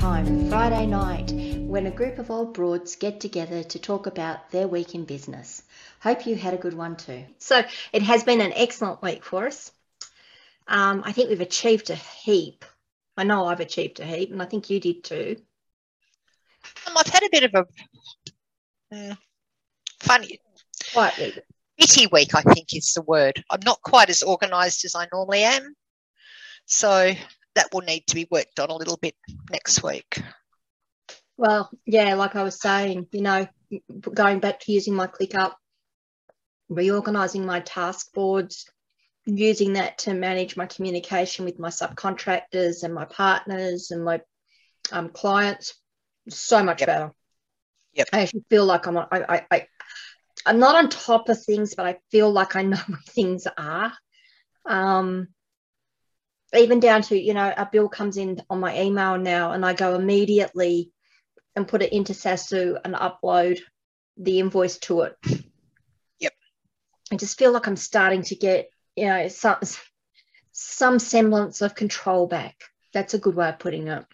time, Friday night, when a group of old broads get together to talk about their week in business. Hope you had a good one too. So, it has been an excellent week for us. Um, I think we've achieved a heap. I know I've achieved a heap, and I think you did too. Um, I've had a bit of a uh, funny, Quietly. bitty week, I think is the word. I'm not quite as organised as I normally am. So that will need to be worked on a little bit next week. Well, yeah, like I was saying, you know, going back to using my ClickUp, reorganizing my task boards, using that to manage my communication with my subcontractors and my partners and my um, clients, so much Yep. better. Yep. I actually feel like I'm on, I, I, I, I'm not on top of things, but I feel like I know where things are. Um, even down to, you know, a bill comes in on my email now and I go immediately and put it into Saasu and upload the invoice to it. Yep. I just feel like I'm starting to get, you know, some some semblance of control back. That's a good way of putting it.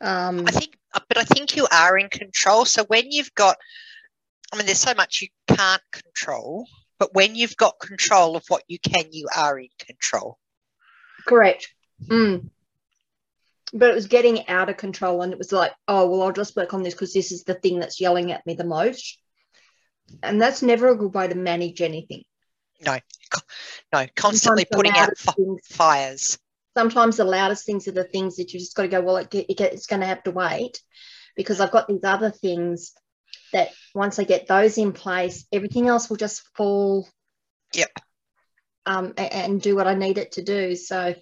Um, I think, but I think you are in control. So when you've got, I mean, there's so much you can't control, but when you've got control of what you can, you are in control. Correct. Mm. But it was getting out of control, and it was like, oh, well, I'll just work on this because this is the thing that's yelling at me the most. And that's never a good way to manage anything. No, no, constantly Sometimes putting out loudest fi- things- fires. sometimes the loudest things are the things that you just got to go well it, it, it's going to have to wait because i've got these other things that once i get those in place everything else will just fall Yep. Um, and, do what i need it to do so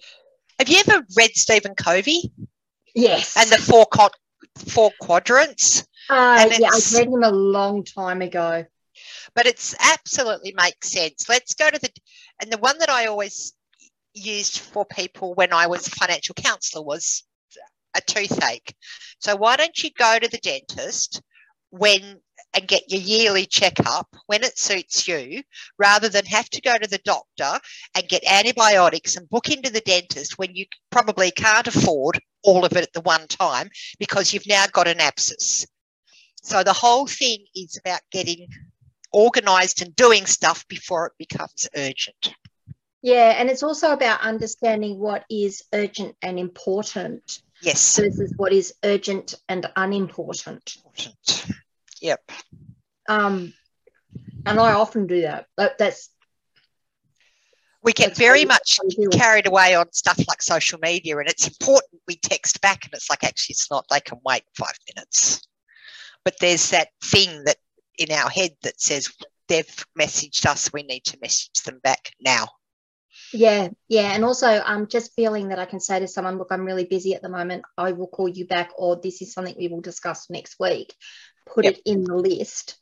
Have you ever read Stephen Covey yes and the four co- four quadrants? uh, yeah i read him a long time ago But it's absolutely makes sense. Let's go to the and the one that I always used for people when I was a financial counselor was a toothache. So why don't you go to the dentist when and get your yearly checkup when it suits you rather than have to go to the doctor and get antibiotics and book into the dentist when you probably can't afford all of it at the one time because you've now got an abscess. So the whole thing is about getting organized and doing stuff before it becomes urgent. yeah and it's also about understanding what is urgent and important Yes. versus what is urgent and unimportant Important. Yep. Um and i often do that That- that's We get That's very much carried away on stuff like social media, and it's important we text back, and it's like, actually, it's not, they can wait five minutes. But there's that thing that in our head that says they've messaged us, we need to message them back now. Yeah, yeah. And also um just feeling that I can say to someone, look, I'm really busy at the moment. I will call you back, or this is something we will discuss next week. Put Yep. it in the list.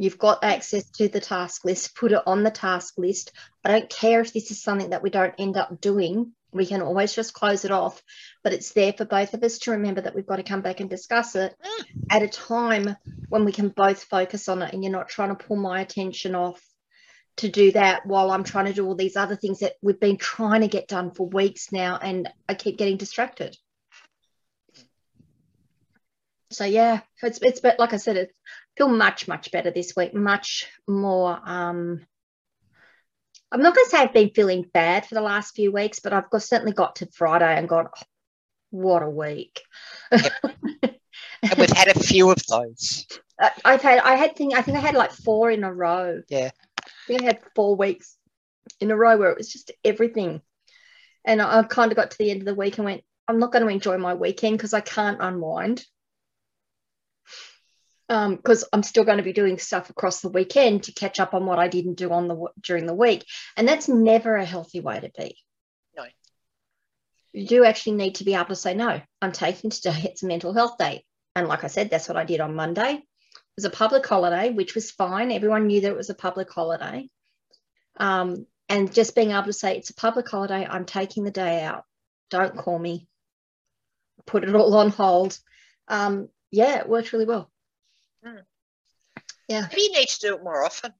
You've got access to the task list, put it on the task list. I don't care if this is something that we don't end up doing. We can always just close it off, but it's there for both of us to remember that we've got to come back and discuss it Mm. at a time when we can both focus on it and you're not trying to pull my attention off to do that while I'm trying to do all these other things that we've been trying to get done for weeks now and I keep getting distracted. So yeah, it's it's but like I said, it feel much, much better this week, much more um I'm not gonna say I've been feeling bad for the last few weeks, but I've got, certainly got to Friday and gone, "Oh, what a week. And we've had a few of those. I've had I had thing I think I had like four in a row. Yeah. I think I had four weeks in a row where it was just everything. And I, I kind of got to the end of the week and went, I'm not going to enjoy my weekend because I can't unwind. Um, because I'm still going to be doing stuff across the weekend to catch up on what I didn't do on the during the week, and that's never a healthy way to be. No. You do actually need to be able to say no. I'm taking today. It's a mental health day, and like I said, that's what I did on Monday. It was a public holiday, which was fine. Everyone knew that it was a public holiday. Um, and just being able to say it's a public holiday, I'm taking the day out. Don't call me. Put it all on hold. Um, yeah, it worked really well. Maybe you need to do it more often.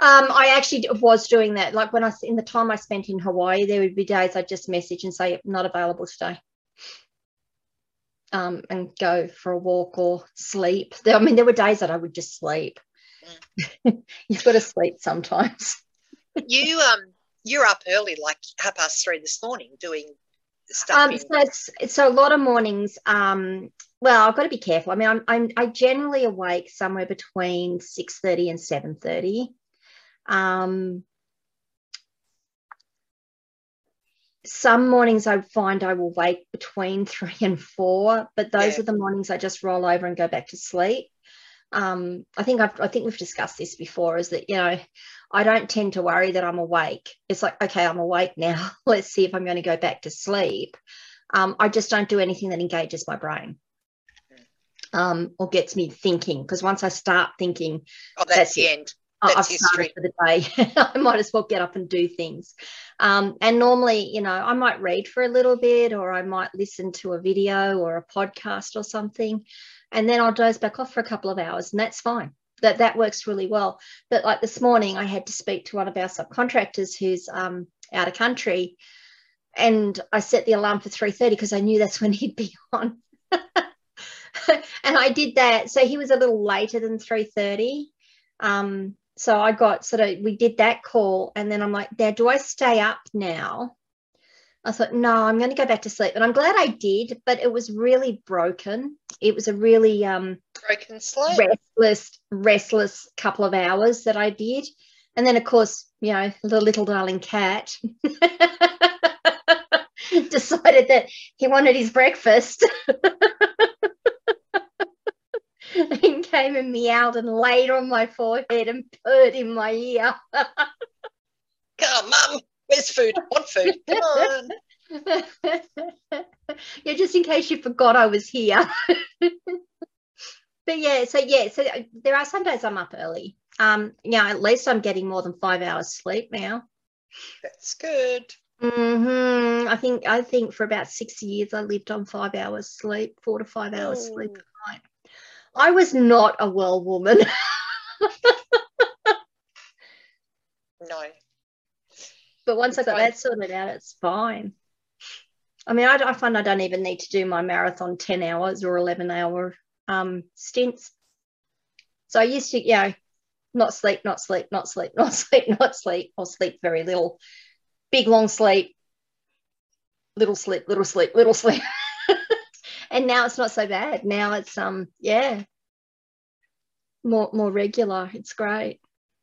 Um, I actually was doing that. Like when I in the time I spent in Hawaii, there would be days I'd just message and say not available today. um, and go for a walk or sleep. I mean, there were days that I would just sleep. Mm. You've got to sleep sometimes. you um you're up early, like half past three this morning, doing stuff. Um, so it's, so a lot of mornings. Um, well, I've got to be careful. I mean, I'm, I'm I generally awake somewhere between six thirty and seven thirty. Um, some mornings I find I will wake between three and four, but those yeah. are the mornings I just roll over and go back to sleep. Um, I think I've, I think we've discussed this before. Is that you know, I don't tend to worry that I'm awake. It's like okay, I'm awake now. Let's see if I'm going to go back to sleep. Um, I just don't do anything that engages my brain um, or gets me thinking. Because once I start thinking, oh, that's, that's the it. end. That's I've started for the day. I might as well get up and do things. Um, and normally, you know, I might read for a little bit, or I might listen to a video or a podcast or something, and then I'll doze back off for a couple of hours, and that's fine. That that works really well. But like this morning, I had to speak to one of our subcontractors who's um, out of country, and I set the alarm for three thirty because I knew that's when he'd be on. and I did that. So he was a little later than three thirty. Um, so I got sort of, we did that call. And then I'm like, Dad, do I stay up now? I thought, no, I'm going to go back to sleep. And I'm glad I did, but it was really broken. It was a really um, broken sleep, restless, restless couple of hours that I did. And then, of course, you know, the little darling cat decided that he wanted his breakfast. and came and meowed and laid on my forehead and purred in my ear. Come on, Mum, where's food? What food? Come on. yeah, just in case you forgot I was here. but yeah, so yeah, so there are some days I'm up early. Um, yeah, at least I'm getting more than five hours sleep now. That's good. Mm-hmm. I think I think for about six years I lived on five hours sleep, four to five hours sleep a night. I was not a well woman. no. But once I got that sorted out, it's fine. I mean, I, I, find I don't even need to do my marathon 10 hours or 11 hour um, stints. So I used to, you know, not sleep, not sleep, not sleep, not sleep, not sleep, or sleep very little. Big long sleep, little sleep, little sleep, little sleep. and now it's not so bad. Now it's um yeah, more more regular. It's great.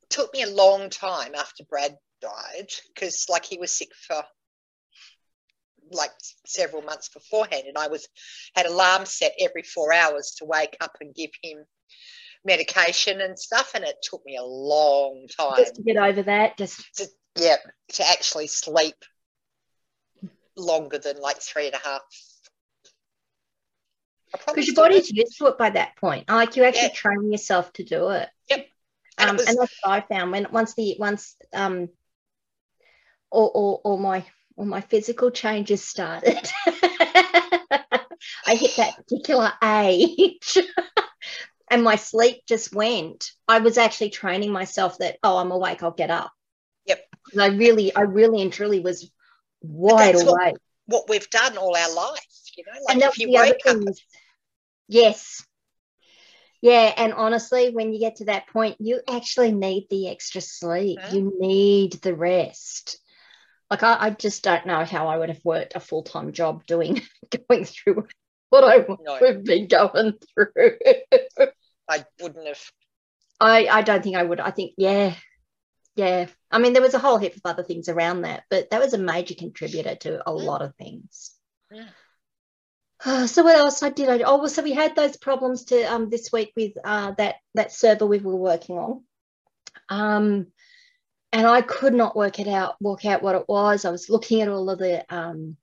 Took me a long time after Brad died because like he was sick for like several months beforehand and I was had alarm set every four hours to wake up and give him medication and stuff and it took me a long time just to get over that just to, yeah to actually sleep longer than like three and a half because your body's used to it by that point. Like you actually yeah. train yourself to do it. Yep. And, um, was... and that's what I found when once the once um all, all, all my all my physical changes started. I hit that particular age. and my sleep just went. I was actually training myself that, oh, I'm awake, I'll get up. Yep. I really, I really and truly was wide awake. What, what, we've done all our life, you know, like and if you wake up. Yes. Yeah, and honestly, when you get to that point, you actually need the extra sleep. You need the rest. Like I, I, just don't know how I would have worked a full time job doing going through what I no. have been going through. I wouldn't have. I I don't think I would. I think yeah, yeah. I mean, there was a whole heap of other things around that, but that was a major contributor to a mm. lot of things. Yeah. so what else I did? I, oh, well, so we had those problems to um, this week with uh, that that server we were working on, um, and I could not work it out, work out what it was. I was looking at all of the um,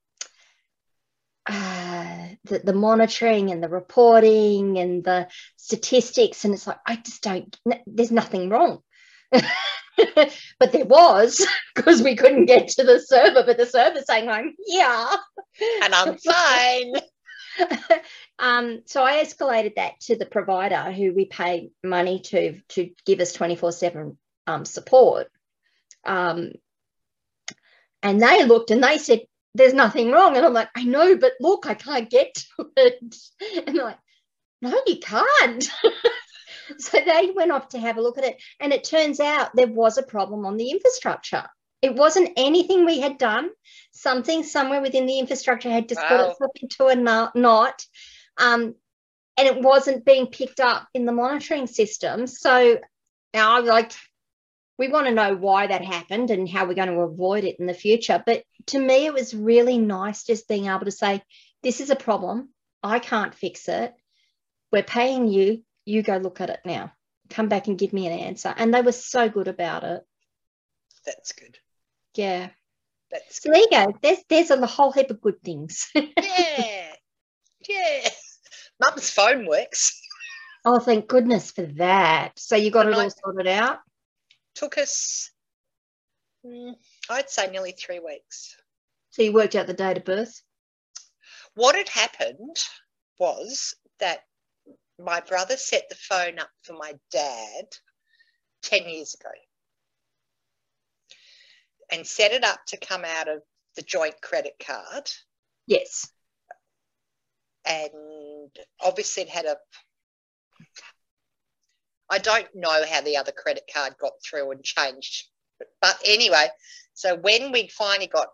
uh, the, the monitoring and the reporting and the statistics, and it's like I just don't. There's nothing wrong. but there was because we couldn't get to the server, but the server's saying I'm here and I'm fine. um, so I escalated that to the provider who we pay money to to give us 24 7 um, support. Um, and they looked and they said, there's nothing wrong. And I'm like, I know, but look, I can't get to it. And they're like, no, you can't. so they went off to have a look at it. And it turns out there was a problem on the infrastructure. It wasn't anything we had done. Something somewhere within the infrastructure had just wow. got itself into a knot. Um, and it wasn't being picked up in the monitoring system. So now I'm like, we want to know why that happened and how we're going to avoid it in the future. But to me, it was really nice just being able to say, this is a problem. I can't fix it. We're paying you. You go look at it now. Come back and give me an answer. And they were so good about it. That's good. Yeah. That's so there you go. There's there's a whole heap of good things. yeah. Yeah. Mum's phone works. Oh, thank goodness for that. So you got and it all sorted out? Took us, mm, I'd say nearly three weeks. So you worked out the date of birth? What had happened was that my brother set the phone up for my dad 10 years ago and set it up to come out of the joint credit card. Yes. And obviously it had a I don't know how the other credit card got through and changed. But anyway, so when we finally got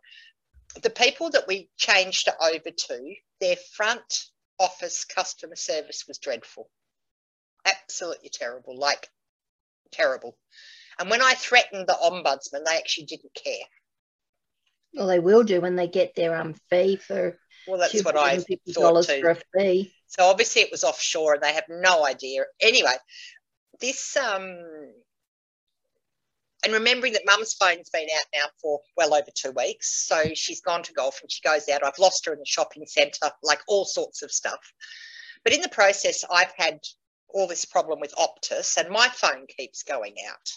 the people that we changed over to, their front office customer service was dreadful. Absolutely terrible, like terrible. And when I threatened the ombudsman, they actually didn't care. Well, they will do when they get their um fee for well, that's what I thought too. For a fee. So obviously it was offshore, and they have no idea. Anyway, this um, and remembering that Mum's phone's been out now for well over two weeks, so she's gone to golf and she goes out. I've lost her in the shopping centre, like all sorts of stuff. But in the process, I've had all this problem with Optus, and my phone keeps going out.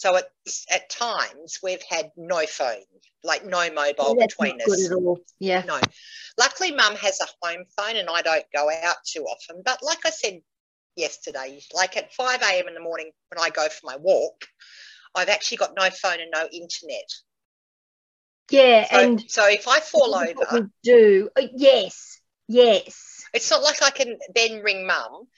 So at, at times we've had no phone, like no mobile yeah, between us. Yeah. No. Luckily, mum has a home phone and I don't go out too often. But like I said yesterday, like at 5 a.m. in the morning when I go for my walk, I've actually got no phone and no internet. Yeah. So, and so if I fall over. Do. Uh, yes. Yes. It's not like I can then ring mum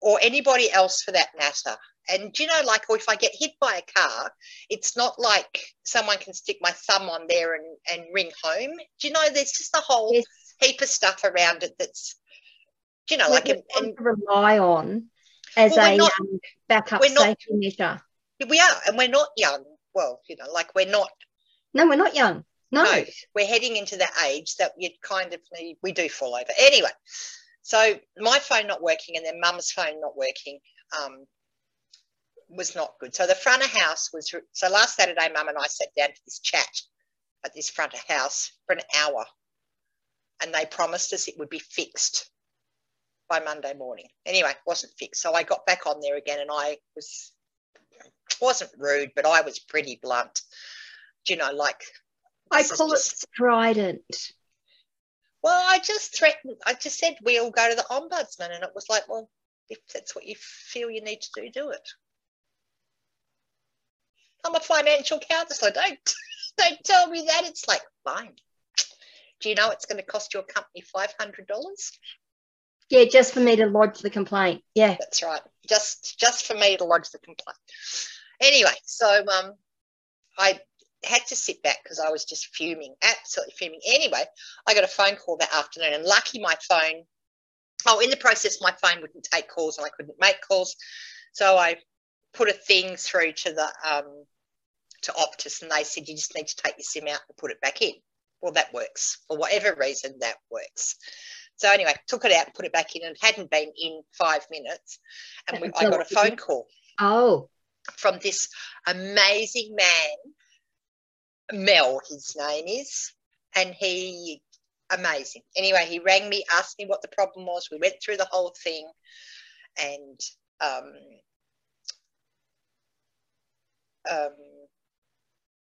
or anybody else for that matter and you know, like, or if I get hit by a car, it's not like someone can stick my thumb on there and, and ring home. Do you know, there's just a whole yes. heap of stuff around it that's, you know, like, and, and rely on as well, a not, um, backup not, safety measure. We are, and we're not young. Well, you know, like we're not. No, we're not young. No. no we're heading into the age that you kind of need, we do fall over. Anyway, so my phone not working and then mum's phone not working. Um, was not good. So the front of house was so last Saturday, Mum and I sat down to this chat at this front of house for an hour, and they promised us it would be fixed by Monday morning. Anyway, wasn't fixed. So I got back on there again, and I was wasn't rude, but I was pretty blunt. Do you know, like I call just, it strident. Well, I just threatened. I just said we all go to the ombudsman, and it was like, well, if that's what you feel you need to do, do it. I'm a financial counselor. Don't don't tell me that. It's like fine. Do you know it's going to cost your company five hundred dollars? Yeah, just for me to lodge the complaint. Yeah, that's right. Just just for me to lodge the complaint. Anyway, so um, I had to sit back because I was just fuming, absolutely fuming. Anyway, I got a phone call that afternoon, and lucky my phone. Oh, in the process, my phone wouldn't take calls and I couldn't make calls. So I put a thing through to the um, to Optus, and they said you just need to take your SIM out and put it back in. Well, that works for whatever reason. That works. So anyway, took it out and put it back in, and hadn't been in five minutes, and we, I got a phone call. Oh, from this amazing man, Mel, his name is, and he amazing. Anyway, he rang me, asked me what the problem was. We went through the whole thing, and um, um,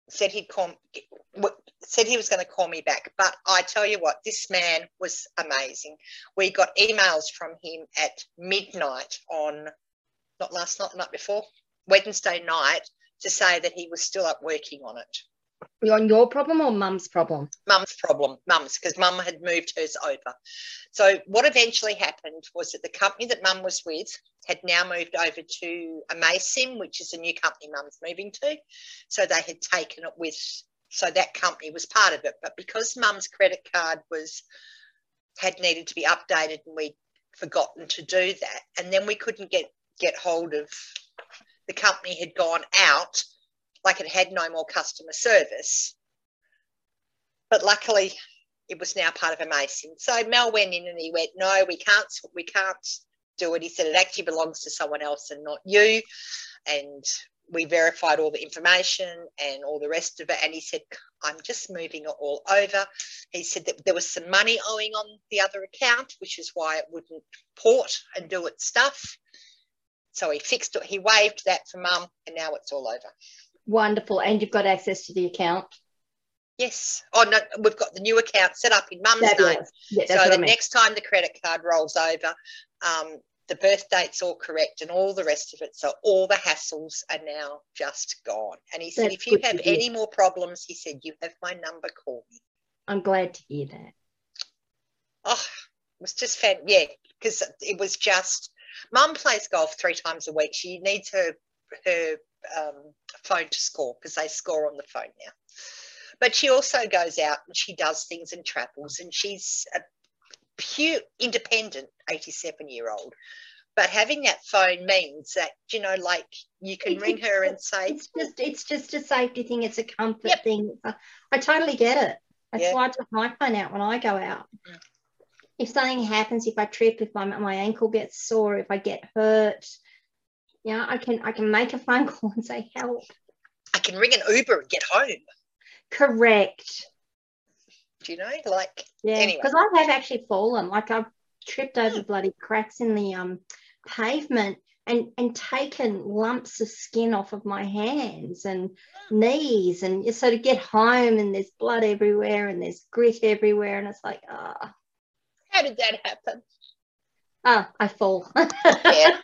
said he'd call said he was going to call me back but i tell you what this man was amazing we got emails from him at midnight on not last night the night before wednesday night to say that he was still up working on it On your problem or mum's problem? Mum's problem, mum's, because mum had moved hers over. So what eventually happened was that the company that mum was with had now moved over to Amaysim, which is a new company mum's moving to. So they had taken it with, so that company was part of it. But because mum's credit card was had needed to be updated and we'd forgotten to do that, and then we couldn't get get hold of the company had gone out like it had no more customer service. But luckily, it was now part of Amaysim. So Mel went in and he went, "No, we can't. We can't do it." He said it actually belongs to someone else and not you. And we verified all the information and all the rest of it. And he said, "I'm just moving it all over." He said that there was some money owing on the other account, which is why it wouldn't port and do its stuff. So he fixed it. He waived that for mum, and now it's all over. Wonderful. And you've got access to the account? Yes. Oh, no, we've got the new account set up in mum's name. Yeah, so the I mean. next time the credit card rolls over, um, the birth date's all correct and all the rest of it. So all the hassles are now just gone. And he said, that's if you have any more problems, he said, you have my number, call me. I'm glad to hear that. Oh, it was just fan, yeah, because it was just. Mum plays golf three times a week. She needs her her um, phone to score because they score on the phone now. But she also goes out and she does things and travels, and she's a pure independent 87 year old. But having that phone means that you know, like you can it's, ring her and say, "It's just, it's just a safety thing. It's a comfort yep. thing." I totally get it. That's yeah. why I took my phone out when I go out. Mm. If something happens, if I trip, if my my ankle gets sore, if I get hurt, yeah, I can I can make a phone call and say help. I can ring an Uber and get home. Correct. Do you know? Like yeah, because anyway. I have actually fallen. Like I've tripped over bloody cracks in the um pavement and and taken lumps of skin off of my hands and knees and so to get home and there's blood everywhere and there's grit everywhere and it's like ah oh. how did that happen ah i fall yeah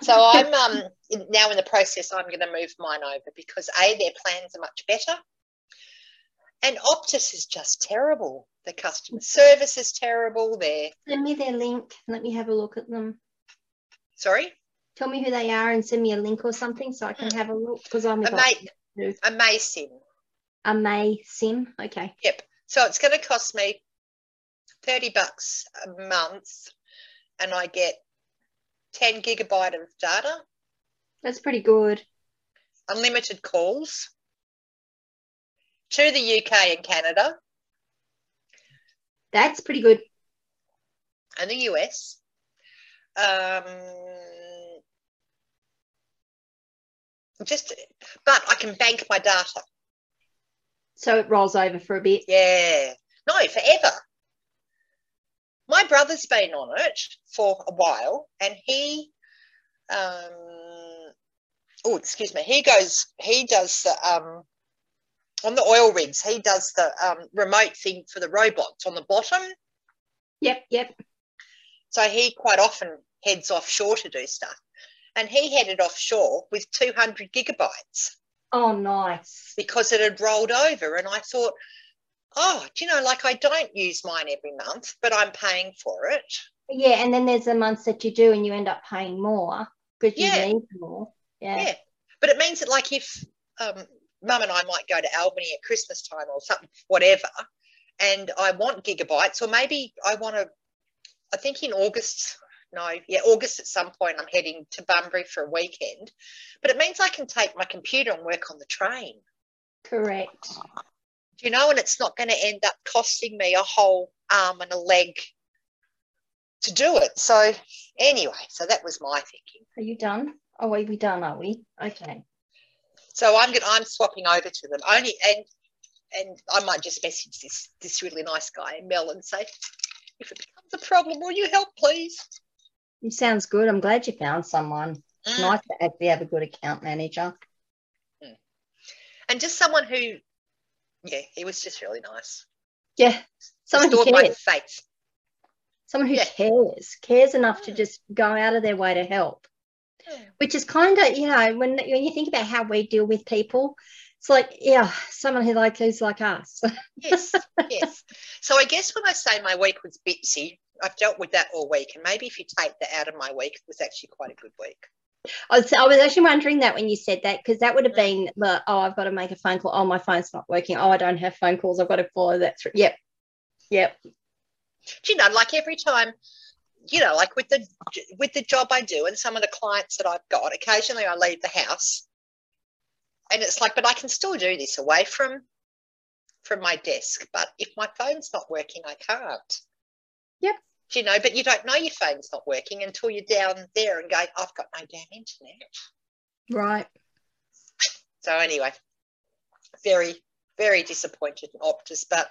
so I'm um, now in the process. I'm going to move mine over because a their plans are much better, and Optus is just terrible. The customer service is terrible. There. Send me their link. And let me have a look at them. Sorry. Tell me who they are and send me a link or something so I can hmm. have a look because I'm a Amaysim. Amaysim. Okay. Yep. So it's going to cost me thirty bucks a month, and I get 10 gigabyte of data. That's pretty good. Unlimited calls to the UK and Canada. That's pretty good. And the US. Um, just, but I can bank my data. So it rolls over for a bit. Yeah. No, forever my brother's been on it for a while and he um oh excuse me he goes he does the um on the oil rigs he does the um, remote thing for the robots on the bottom yep yep so he quite often heads offshore to do stuff and he headed offshore with 200 gigabytes oh nice because it had rolled over and i thought oh, do you know, like I don't use mine every month, but I'm paying for it. Yeah, and then there's the months that you do and you end up paying more because you yeah. need more. Yeah. yeah. But it means that like if um, mum and I might go to Albany at Christmas time or something, whatever, and I want gigabytes, or maybe I want to, I think in August, no, yeah, August at some point I'm heading to Bunbury for a weekend, but it means I can take my computer and work on the train. Correct you know, and it's not going to end up costing me a whole arm and a leg to do it. So anyway, so that was my thinking. Are you done? Oh, are we done? Are we? Okay. So I'm going. I'm swapping over to them only, and and I might just message this this really nice guy Mel and say, if it becomes a problem, will you help, please? It sounds good. I'm glad you found someone. Mm. Nice to actually have a good account manager. Mm. And just someone who yeah, he was just really nice. Yeah, someone who cares. faith. Someone who yeah. cares, cares enough to just go out of their way to help. Which is kind of, you know, when when you think about how we deal with people, It's like, yeah, someone who like who's like us. yes, yes. So I guess when I say my week was bitsy, I've dealt with that all week. And maybe if you take that out of my week, it was actually quite a good week. I was, I was actually wondering that when you said that because that would have mm. been the oh I've got to make a phone call oh my phone's not working oh I don't have phone calls I've got to follow that through yep yep. Do you know like every time you know like with the with the job I do and some of the clients that I've got occasionally I leave the house and it's like but I can still do this away from from my desk but if my phone's not working I can't. Yep you know, but you don't know your phone's not working until you're down there and go, I've got no damn internet. Right. So anyway, very, very disappointed in Optus, but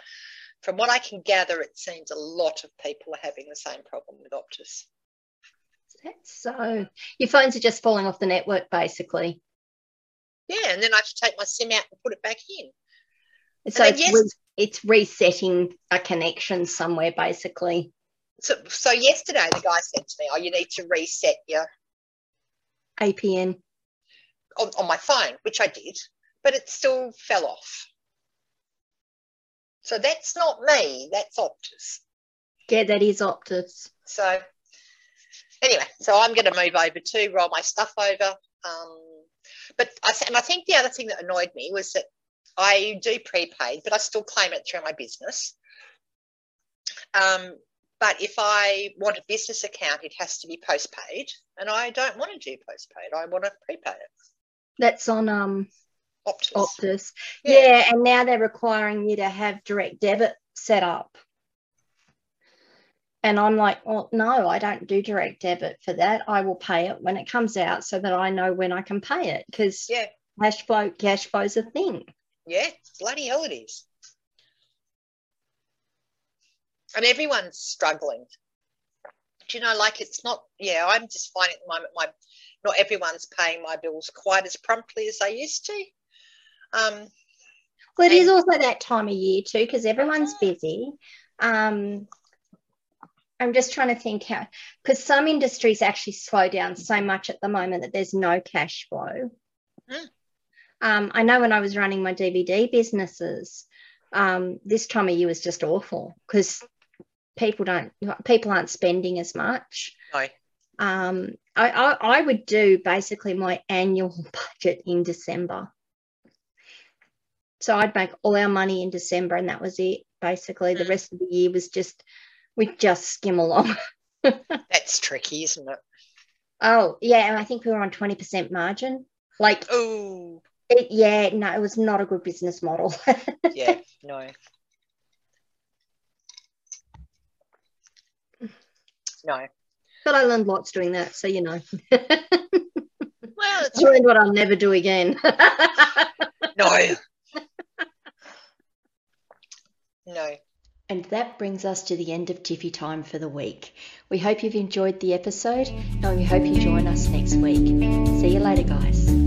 from what I can gather, it seems a lot of people are having the same problem with Optus. That's so. Your phones are just falling off the network, basically. Yeah, and then I have to take my SIM out and put it back in. So it's, yes, re- it's resetting a connection somewhere, basically so, so yesterday the guy said to me, "Oh, you need to reset your APN on, on my phone," which I did, but it still fell off. So that's not me. That's Optus. Yeah, that is Optus. So anyway, so I'm going to move over to roll my stuff over. Um, but I and I think the other thing that annoyed me was that I do prepaid, but I still claim it through my business. Um, but if I want a business account, it has to be postpaid, and I don't want to do postpaid. I want to prepay it. That's on um Optus. Optus. Yeah. yeah, and now they're requiring you to have direct debit set up. And I'm like, well, no, I don't do direct debit for that. I will pay it when it comes out so that I know when I can pay it because yeah. cash flow cash flow's a thing. Yeah, bloody hell it is. and everyone's struggling. Do you know, like it's not, yeah, I'm just finding at the moment my not everyone's paying my bills quite as promptly as they used to. Um, well, it is also that time of year too, because everyone's busy. Um, I'm just trying to think how, because some industries actually slow down so much at the moment that there's no cash flow. Mm. Um, I know when I was running my DVD businesses, um, this time of year was just awful because people don't people aren't spending as much. No. Um, I, I, I would do basically my annual budget in December. So I'd make all our money in December, and that was it. Basically, mm. the rest of the year was just we just skim along. That's tricky, isn't it? Oh yeah, and I think we were on twenty percent margin. Like oh, yeah, no, it was not a good business model. yeah, no. no. But I learned lots doing that, so you know. well, it's I learned what I'll never do again. no. No. And that brings us to the end of Tiffy Time for the week. We hope you've enjoyed the episode and we hope you join us next week. See you later, guys.